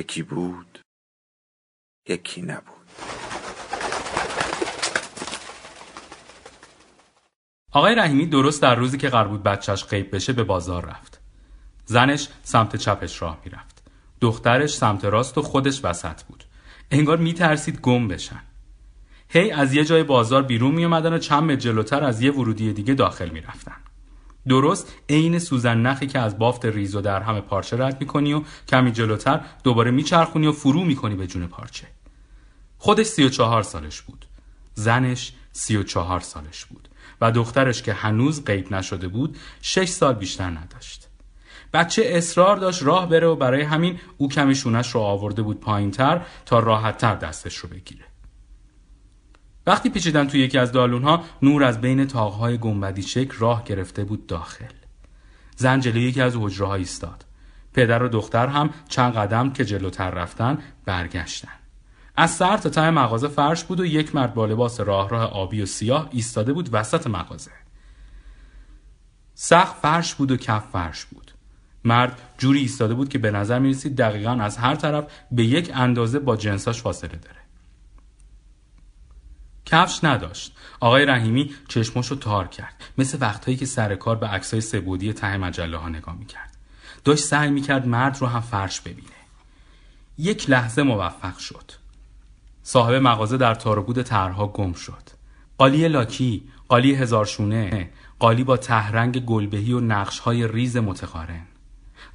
یکی بود یکی نبود. آقای رحیمی درست در روزی که قرار بود بچهش غیب بشه به بازار رفت. زنش سمت چپش راه می‌رفت. دخترش سمت راست و خودش وسط بود. انگار میترسید گم بشن. هی از یه جای بازار بیرون می و چند متر جلوتر از یه ورودی دیگه داخل می‌رفتن. درست عین سوزن نخی که از بافت ریز و در همه پارچه رد می‌کنی و کمی جلوتر دوباره میچرخونی و فرو می‌کنی به جون پارچه. خودش سی و چهار سالش بود. زنش سی و چهار سالش بود. و دخترش که هنوز غیب نشده بود شش سال بیشتر نداشت. بچه اصرار داشت راه بره و برای همین او کمی شونش رو آورده بود پایینتر تا راحتتر دستش رو بگیره. وقتی پیچیدن توی یکی از دالونها نور از بین تاقهای گنبدی شکل راه گرفته بود داخل. زن جلوی یکی از حجره ایستاد. پدر و دختر هم چند قدم که جلوتر رفتن برگشتن. از سر تا ته مغازه فرش بود و یک مرد با لباس راه راه آبی و سیاه ایستاده بود وسط مغازه. سخت فرش بود و کف فرش بود. مرد جوری ایستاده بود که به نظر می رسید دقیقا از هر طرف به یک اندازه با جنساش فاصله داره. کفش نداشت. آقای رحیمی چشمشو تار کرد. مثل وقتهایی که سر کار به عکسای سبودی ته مجله ها نگاه می‌کرد. داشت سعی می‌کرد مرد رو هم فرش ببینه. یک لحظه موفق شد. صاحب مغازه در تاربود طرحها گم شد. قالی لاکی قالی هزارشونه قالی با تهرنگ گلبهی و نقشهای ریز متقارن.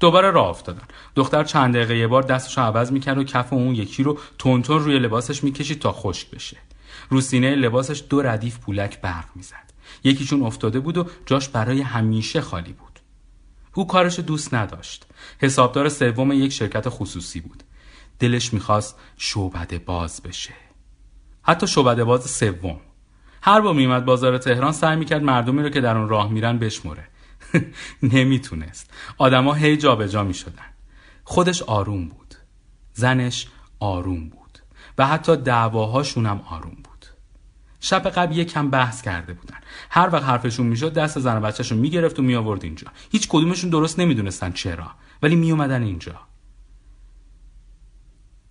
دوباره راه افتادن. دختر چند دقیقه یه بار دستش عوض می‌کرد و کف اون یکی رو تونتون روی لباسش می‌کشید تا خشک بشه. رو سینه لباسش دو ردیف پولک برق می‌زد. یکیشون افتاده بود و جاش برای همیشه خالی بود. او کارش دوست نداشت. حسابدار سوم یک شرکت خصوصی بود. دلش می‌خواست شعبده باز بشه. حتی شعبده باز سوم. هر با میمد بازار تهران سعی می‌کرد مردمی رو که در اون راه میرن بشمره نمی‌تونست. آدما هی جابجا می‌شدن. خودش آروم بود. زنش آروم بود. و حتی دعواهاشون هم آروم بود. شب قبل یک کم بحث کرده بودن. هر وقت حرفشون می‌شد دست زن و بچهشون می‌گرفت و میآورد اینجا. هیچ کدومشون درست نمی‌دونستن چرا ولی میومدن اینجا.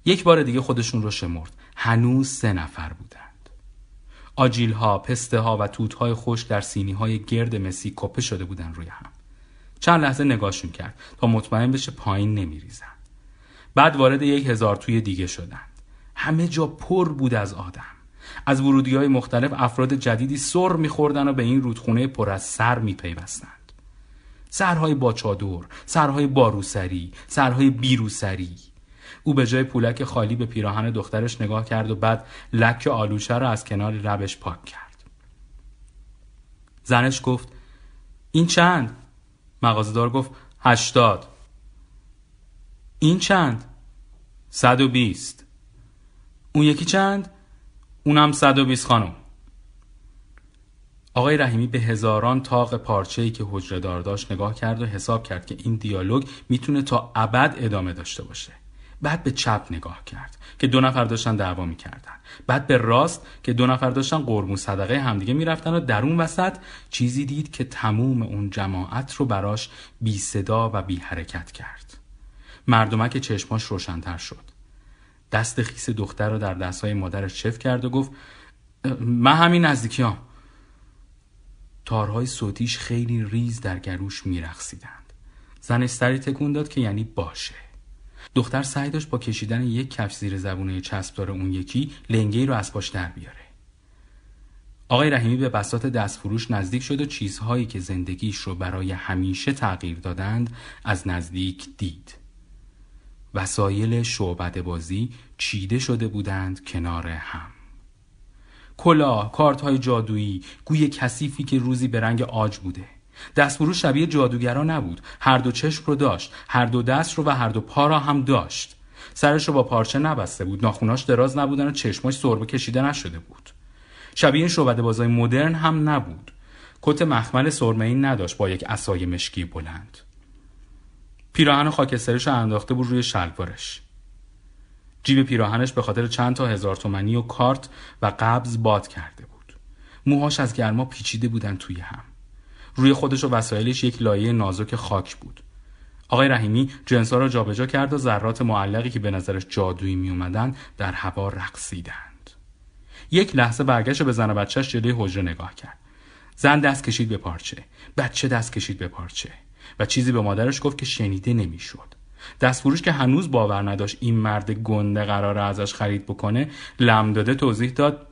یک بار دیگه خودشون رو شمرد. هنوز سه نفر بودند. آجیل ها، پسته ها و توت های خوش در سینی های گرد مسی کپه شده بودن روی هم. چند لحظه نگاهشون کرد تا مطمئن بشه پایین نمیریزن. بعد وارد یک هزار توی دیگه شدند همه جا پر بود از آدم. از ورودی های مختلف افراد جدیدی سر میخوردن و به این رودخونه پر از سر میپیوستند. سرهای با چادر سرهای باروسری سرهای بیروسری. او به جای پولک خالی به پیراهن دخترش نگاه کرد و بعد لک آلوشه را از کنار ربش پاک کرد. زنش گفت این چند؟ مغازدار گفت هشتاد. این چند؟ صد و بیست. اون یکی چند؟ اونم 120 خانم. آقای رحیمی به هزاران تاق پارچه‌ای که حجره دار داشت نگاه کرد و حساب کرد که این دیالوگ می‌تونه تا ابد ادامه داشته باشه. بعد به چپ نگاه کرد که دو نفر داشتن دعوا می‌کردن. بعد به راست که دو نفر داشتن قربون صدقه همدیگه می‌رفتن و در اون وسط چیزی دید که تموم اون جماعت رو براش بی صدا و بی حرکت کرد. مردمک چشماش روشنتر شد. دست خیس دختر رو در دستهای مادرش چف کرد و گفت من همین نزدیکیام. تارهای صوتیش خیلی ریز در گروش میرخسیدند زنش سری تکون داد که یعنی باشه. دختر سعی داشت با کشیدن یک کفش زیر زبونه چسبدار اون یکی لنگه رو از پاش در بیاره. آقای رحیمی به بسات دستفروش نزدیک شد و چیزهایی که زندگیش رو برای همیشه تغییر دادند از نزدیک دید. وسایل شعبد بازی چیده شده بودند کنار هم. کلاه کارت های جادویی گوی کثیفی که روزی به رنگ آج بوده. دستفروش شبیه جادوگرا نبود. هر دو چشم رو داشت. هر دو دست رو و هر دو پا را هم داشت. سرش رو با پارچه نبسته بود. ناخوناش دراز نبودن و چشماش سربه کشیده نشده بود. شبیه شعبده بازای مدرن هم نبود. کت مخمل سرمه نداشت با یک اسای مشکی بلند. پیراهن خاکستریش انداخته بود روی شلوارش. جیب پیراهنش به خاطر چند تا هزار تومنی و کارت و قبض باد کرده بود. موهاش از گرما پیچیده بودن توی هم. روی خودش و وسایلش یک لایه نازک خاک بود. آقای رحیمی جنسا را جابجا کرد و ذرات معلقی که به نظرش جادویی می در هوا رقصیدند. یک لحظه برگشت به زن و بچهش جلوی حجره نگاه کرد. زن دست کشید به پارچه. بچه دست کشید به پارچه. و چیزی به مادرش گفت که شنیده نمی‌شد. دستفروش که هنوز باور نداشت این مرد گنده قرار ازش خرید بکنه لم داده توضیح داد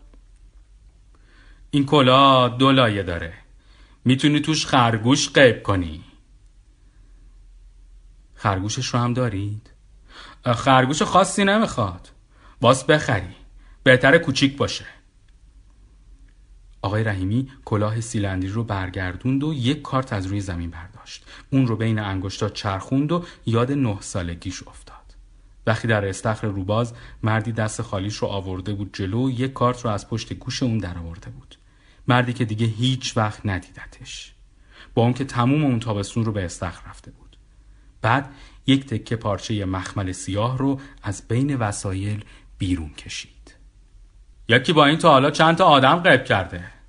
این کلا دو لایه داره. می‌تونی توش خرگوش قیب کنی. خرگوشش رو هم دارید؟ خرگوش خاصی نمی‌خواد. باس بخری. بهتر کوچیک باشه. آقای رحیمی کلاه سیلندری رو برگردوند و یک کارت از روی زمین برداشت اون رو بین انگشتا چرخوند و یاد نه سالگیش افتاد. وقتی در استخر روباز مردی دست خالیش رو آورده بود جلو یک کارت رو از پشت گوش اون در آورده بود. مردی که دیگه هیچ وقت ندیدتش. با اون که تموم اون تابستون رو به استخر رفته بود. بعد یک تکه پارچه مخمل سیاه رو از بین وسایل بیرون کشید. یکی با این تا حالا چند تا آدم قیب کرده؟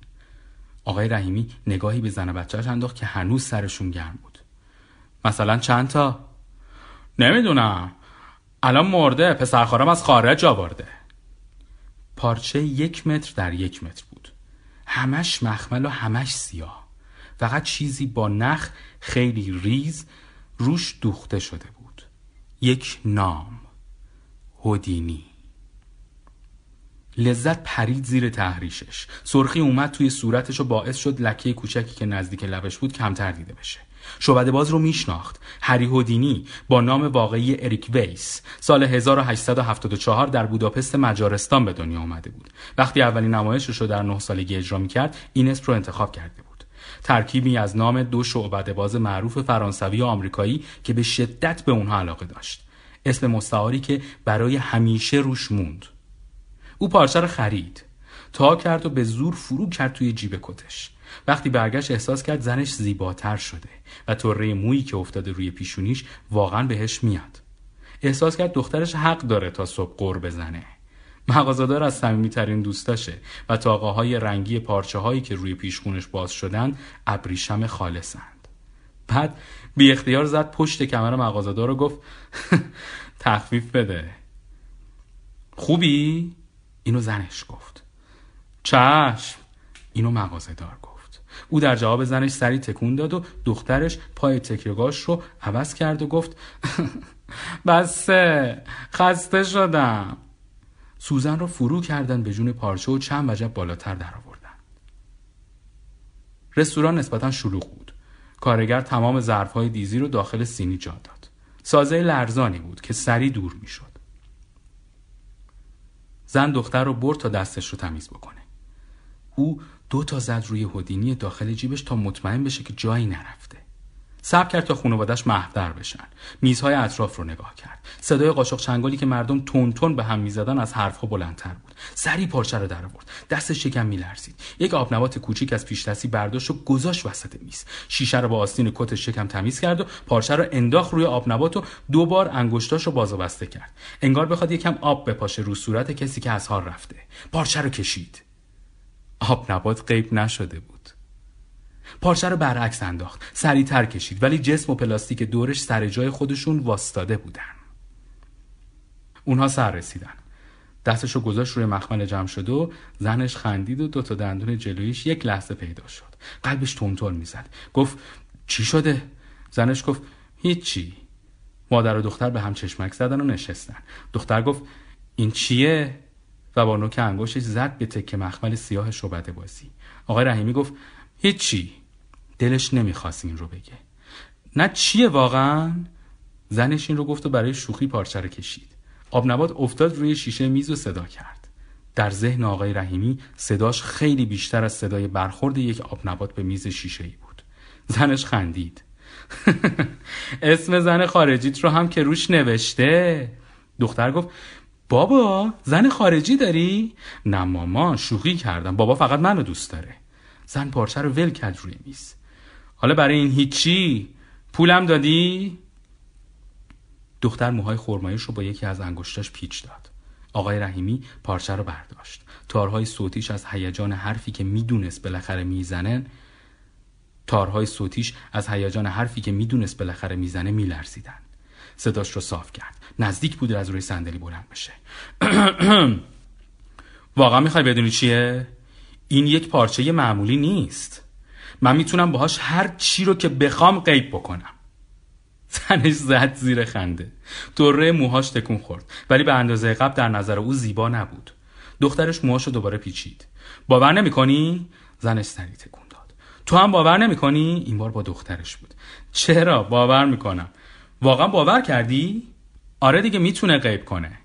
آقای رحیمی نگاهی به زن بچهش انداخت که هنوز سرشون گرم بود. مثلا چند تا؟ نمی‌دونم. الان مرده پسرخوارم از خارج آورده. پارچه یک متر در یک متر بود. همش مخمل و همش سیاه. فقط چیزی با نخ خیلی ریز روش دوخته شده بود. یک نام. هودینی. لذت پرید زیر تحریشش. سرخی اومد توی صورتش و باعث شد لکه کوچکی که نزدیک لبش بود کمتر دیده بشه. شعبده باز رو میشناخت. هری هودینی با نام واقعی اریک ویس سال 1874 در بوداپست مجارستان به دنیا آمده بود. وقتی اولین نمایشش رو در نه سالگی اجرا می‌کرد این اسم رو انتخاب کرده بود. ترکیبی از نام دو شعبده باز معروف فرانسوی و آمریکایی که به شدت به اونها علاقه داشت. اسم مستعاری که برای همیشه روش موند. او پارچه رو خرید. تا کرد و به زور فرو کرد توی جیب کتش. وقتی برگشت احساس کرد زنش زیباتر شده و طره مویی که افتاده روی پیشونیش واقعا بهش میاد. احساس کرد دخترش حق داره تا صبح قر بزنه. مغازهدار از صمیمیترین دوستاشه و تاقاهای رنگی پارچه هایی که روی پیشخونش باز شدن ابریشم خالصند. بعد بی اختیار زد پشت کمر مغازهدار و گفت تخفیف بده. خوبی؟ اینو زنش گفت. چشم. اینو مغازهدار گفت. او در جواب زنش سری تکون داد و دخترش پای تکیگاش رو عوض کرد و گفت بسه خسته شدم. سوزن رو فرو کردن به جون پارچه و چند وجب بالاتر در آوردن. رستوران نسبتا شلوغ بود. کارگر تمام ظرفهای دیزی رو داخل سینی جا داد. سازه لرزانی بود که سری دور می‌شد. زن دختر رو برد تا دستش رو تمیز بکنه. او دو تا زد روی هودینی داخل جیبش تا مطمئن بشه که جایی نرفته. صبر کرد تا خانوادش محضر بشن. میزهای اطراف رو نگاه کرد. صدای قاشق چنگالی که مردم تون تون به هم می‌زدن از حرفها بلندتر بود. سری پارچه رو در آورد. دستش شکم میلرزید. یک آبنبات کوچیک از پیش دستی برداشت و گذاشت وسط میز. شیشه رو با آستین کت شکم تمیز کرد و پارچه رو انداخت روی آبنبات و دو بار انگشتاش رو باز و بسته کرد. انگار بخواد یکم آب بپاشه رو صورت کسی که از حال رفته. پارچه رو کشید. آب نبات غیب نشده بود. پارچه رو برعکس انداخت. سریعتر کشید ولی جسم و پلاستیک دورش سر جای خودشون واستاده بودن. اونها سر رسیدن. دستشو گذاشت روی مخمل جمع شد و زنش خندید و دوتا دندون جلویش یک لحظه پیدا شد. قلبش تونتون می‌زد. گفت چی شده؟ زنش گفت هیچی. مادر و دختر به هم چشمک زدن و نشستن. دختر گفت این چیه؟ و با نوک انگشتش زد به تکه مخمل سیاه شعبده بازی. آقای رحیمی گفت هیچی. دلش نمی‌خواست این رو بگه. نه چیه واقعا؟ زنش این رو گفت و برای شوخی پارچه رو کشید. آبنبات افتاد روی شیشه میز و صدا کرد. در ذهن آقای رحیمی صداش خیلی بیشتر از صدای برخورد یک آبنبات به میز شیشه ای بود. زنش خندید. اسم زن خارجیت رو هم که روش نوشته. دختر گفت بابا زن خارجی داری؟ نه مامان شوخی کردم. بابا فقط منو دوست داره. زن پارچه رو ول کرد روی میز. حالا برای این هیچی پولم دادی؟ دختر موهای خرمایش رو با یکی از انگشتاش پیچ داد. آقای رحیمی پارچه رو برداشت. تارهای صوتیش از هیجان حرفی که می‌دونست بالاخره می‌زنن تارهای صوتیش از هیجان حرفی که می‌دونست بالاخره می‌زنه میلرزیدن. صداش رو صاف کرد. نزدیک بود از روی صندلی بلند بشه. واقعا می‌خوای بدونی چیه؟ این یک پارچه معمولی نیست. من می‌تونم باهاش هر چی رو که بخوام قیب بکنم. زنش زد زیر خنده. دوره موهاش تکون خورد. ولی به اندازه قبل در نظر او زیبا نبود. دخترش موهاشو دوباره پیچید. باور نمی‌کنی؟ زنش سری تکون داد. تو هم باور نمی‌کنی؟ این بار با دخترش بود. چرا؟ باور می‌کنم. واقعا باور کردی؟ آره دیگه می‌تونه غیب کنه.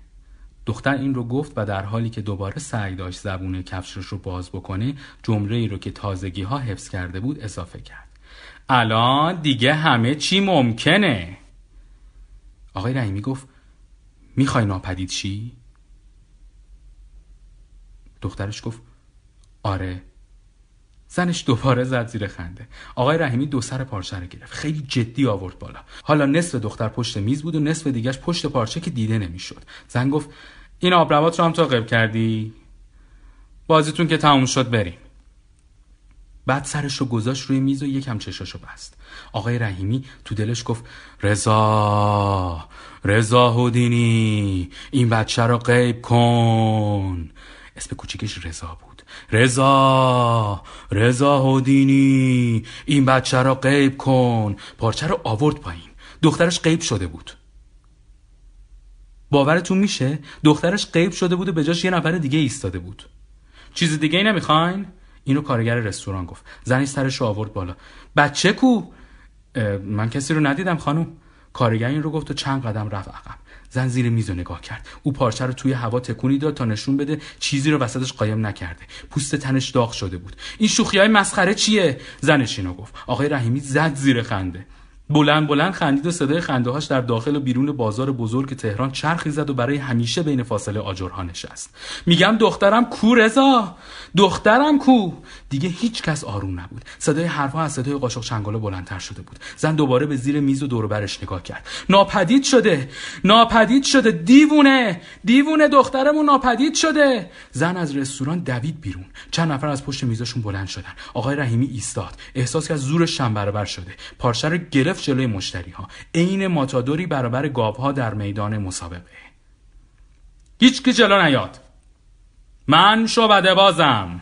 دختر این رو گفت و در حالی که دوباره سعی داشت زبون کفشش رو باز بکنه جمله ای رو که تازگی ها حفظ کرده بود اضافه کرد. الان دیگه همه چی ممکنه. آقای رحیمی گفت می‌خوای ناپدید چی؟ دخترش گفت آره. زنش دوباره زد زیر خنده. آقای رحیمی دو سر پارچه رو گرفت. خیلی جدی آورد بالا. حالا نصف دختر پشت میز بود و نصف دیگهش پشت پارچه که دیده نمی‌شد. زن گفت این آبروات رو هم تو قب کردی؟ بازیتون که تموم شد بریم. بعد سرش رو گذاشت روی میز و یکم چشاشو بست. آقای رحیمی تو دلش گفت رضا رضا هودینی این بچه رو غیب کن. اسم کوچیکش رضا بود. رضا رضا هودینی این بچه رو غیب کن. پارچه رو آورد پایین. دخترش غیب شده بود. باورتون میشه؟ دخترش غیب شده بود و به جاش یه نفر دیگه ایستاده بود. چیز دیگه ای نمی‌خواین؟ اینو کارگر رستوران گفت. زنی سرش رو آورد بالا. بچه کو؟ من کسی رو ندیدم خانم. کارگر این رو گفت و چند قدم رفت عقب. زن زیر میز رو نگاه کرد. او پارچه رو توی هوا تکونی داد تا نشون بده چیزی رو وسطش قایم نکرده. پوست تنش داغ شده بود. این شوخی های مسخره چیه؟ زنش اینو گفت. آقای رحیمی زد زیر خنده. بلند بلند خندید و صدای خنده هاش در داخل و بیرون بازار بزرگ تهران چرخی زد و برای همیشه بین فاصله آجرها نشست. میگم دخترم کو رضا؟ دخترم کو؟ دیگه هیچ کس آروم نبود. صدای حرفها از صدای قاشق چنگالا بلندتر شده بود. زن دوباره به زیر میز و دور برش نگاه کرد. ناپدید شده. ناپدید شده. دیوونه. دیوونه دخترمون ناپدید شده. زن از رستوران دوید بیرون. چند نفر از پشت میزشون بلند شدن. آقای رحیمی ایستاد. احساس کرد زورش شم برابر شده. پارچه رو گرفت جلوی مشتری ها عین ماتادوری برابر گاوها در میدان مسابقه. هیچ کی جلو نیاد. من شعبده بازم.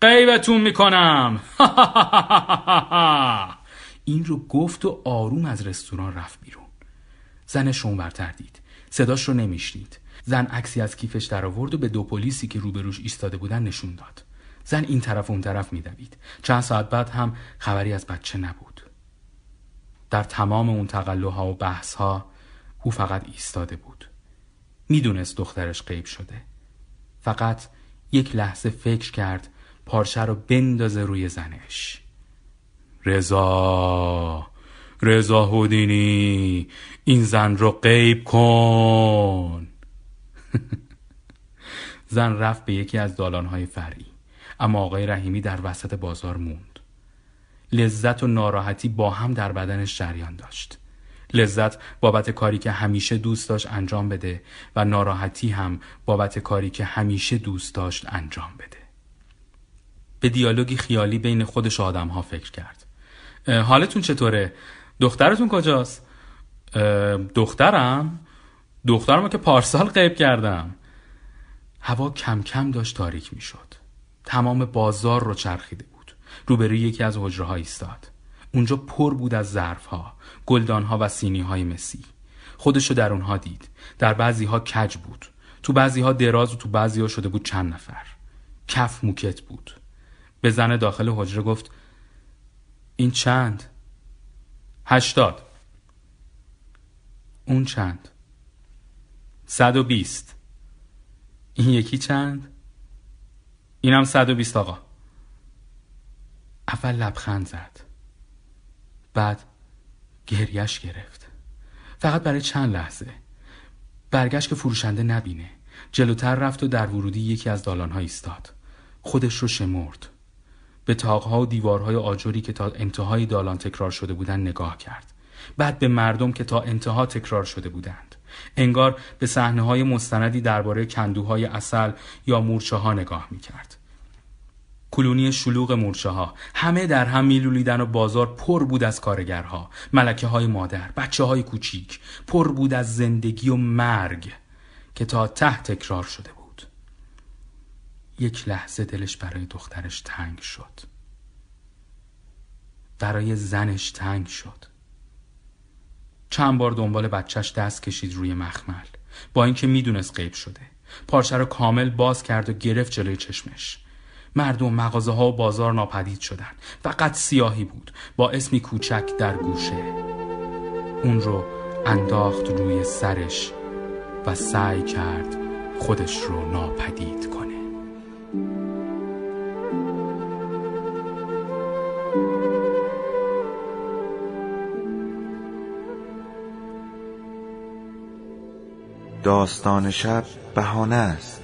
قیبتون می‌کنم. این رو گفت و آروم از رستوران رفت بیرون. زنش برتر دید. صداش رو نمیشنید. زن عکسی از کیفش در آورد و به دو پلیسی که روبروش ایستاده بودن نشون داد. زن این طرف و اون طرف میدوید. چند ساعت بعد هم خبری از بچه نبود. در تمام اون تقلوها و بحثها او فقط ایستاده بود. می‌دونست دخترش غیب شده. فقط یک لحظه فکر کرد پارچه رو بندازه روی زنش. رضا رضا هودینی این زن رو غیب کن. زن رفت به یکی از دالانهای فرعی اما آقای رحیمی در وسط بازار موند. لذت و ناراحتی با هم در بدنش جریان داشت لذت بابت کاری که همیشه دوست داشت انجام بده و ناراحتی هم بابت کاری که همیشه دوست داشت انجام بده به دیالوگی خیالی بین خودش آدم ها فکر کرد حالتون چطوره؟ دخترتون کجاست؟ دخترم؟ دخترمو که پارسال قیب کردم هوا کم کم داشت تاریک می شد تمام بازار رو چرخیده روبروی یکی از حجره ها ایستاد. اونجا پر بود از ظرف ها گلدان ها و سینی های مسی. خودشو در اونها دید. در بعضی ها کج بود. تو بعضی ها دراز و تو بعضی ها شده بود چند نفر. کف موکت بود. به زن داخل حجره گفت این چند؟ هشتاد. اون چند؟ صد و بیست. این یکی چند؟ اینم صد و بیست آقا. اول لبخند زد. بعد گریش گرفت. فقط برای چند لحظه. برگشت که فروشنده نبینه. جلوتر رفت و در ورودی یکی از دالانها ایستاد. خودش رو شمرد. به تاقها و دیوارهای آجری که تا انتهای دالان تکرار شده بودند نگاه کرد. بعد به مردم که تا انتها تکرار شده بودند. انگار به صحنه های مستندی درباره کندوهای اصل یا مورچه ها نگاه می کرد. کلونی شلوغ مورچه ها همه در هم میلولیدن و بازار پر بود از کارگرها. ملکه های مادر بچه های کوچیک. پر بود از زندگی و مرگ که تا ته تکرار شده بود. یک لحظه دلش برای دخترش تنگ شد. برای زنش تنگ شد. چند بار دنبال بچهش دست کشید روی مخمل. با اینکه می‌دونست غیب شده. پارچه رو کامل باز کرد و گرفت جلوی چشمش. مردم مغازه ها و بازار ناپدید شدن فقط سیاهی بود. با اسمی کوچک در گوشه اون رو انداخت روی سرش و سعی کرد خودش رو ناپدید کنه. داستان شب بهانه است.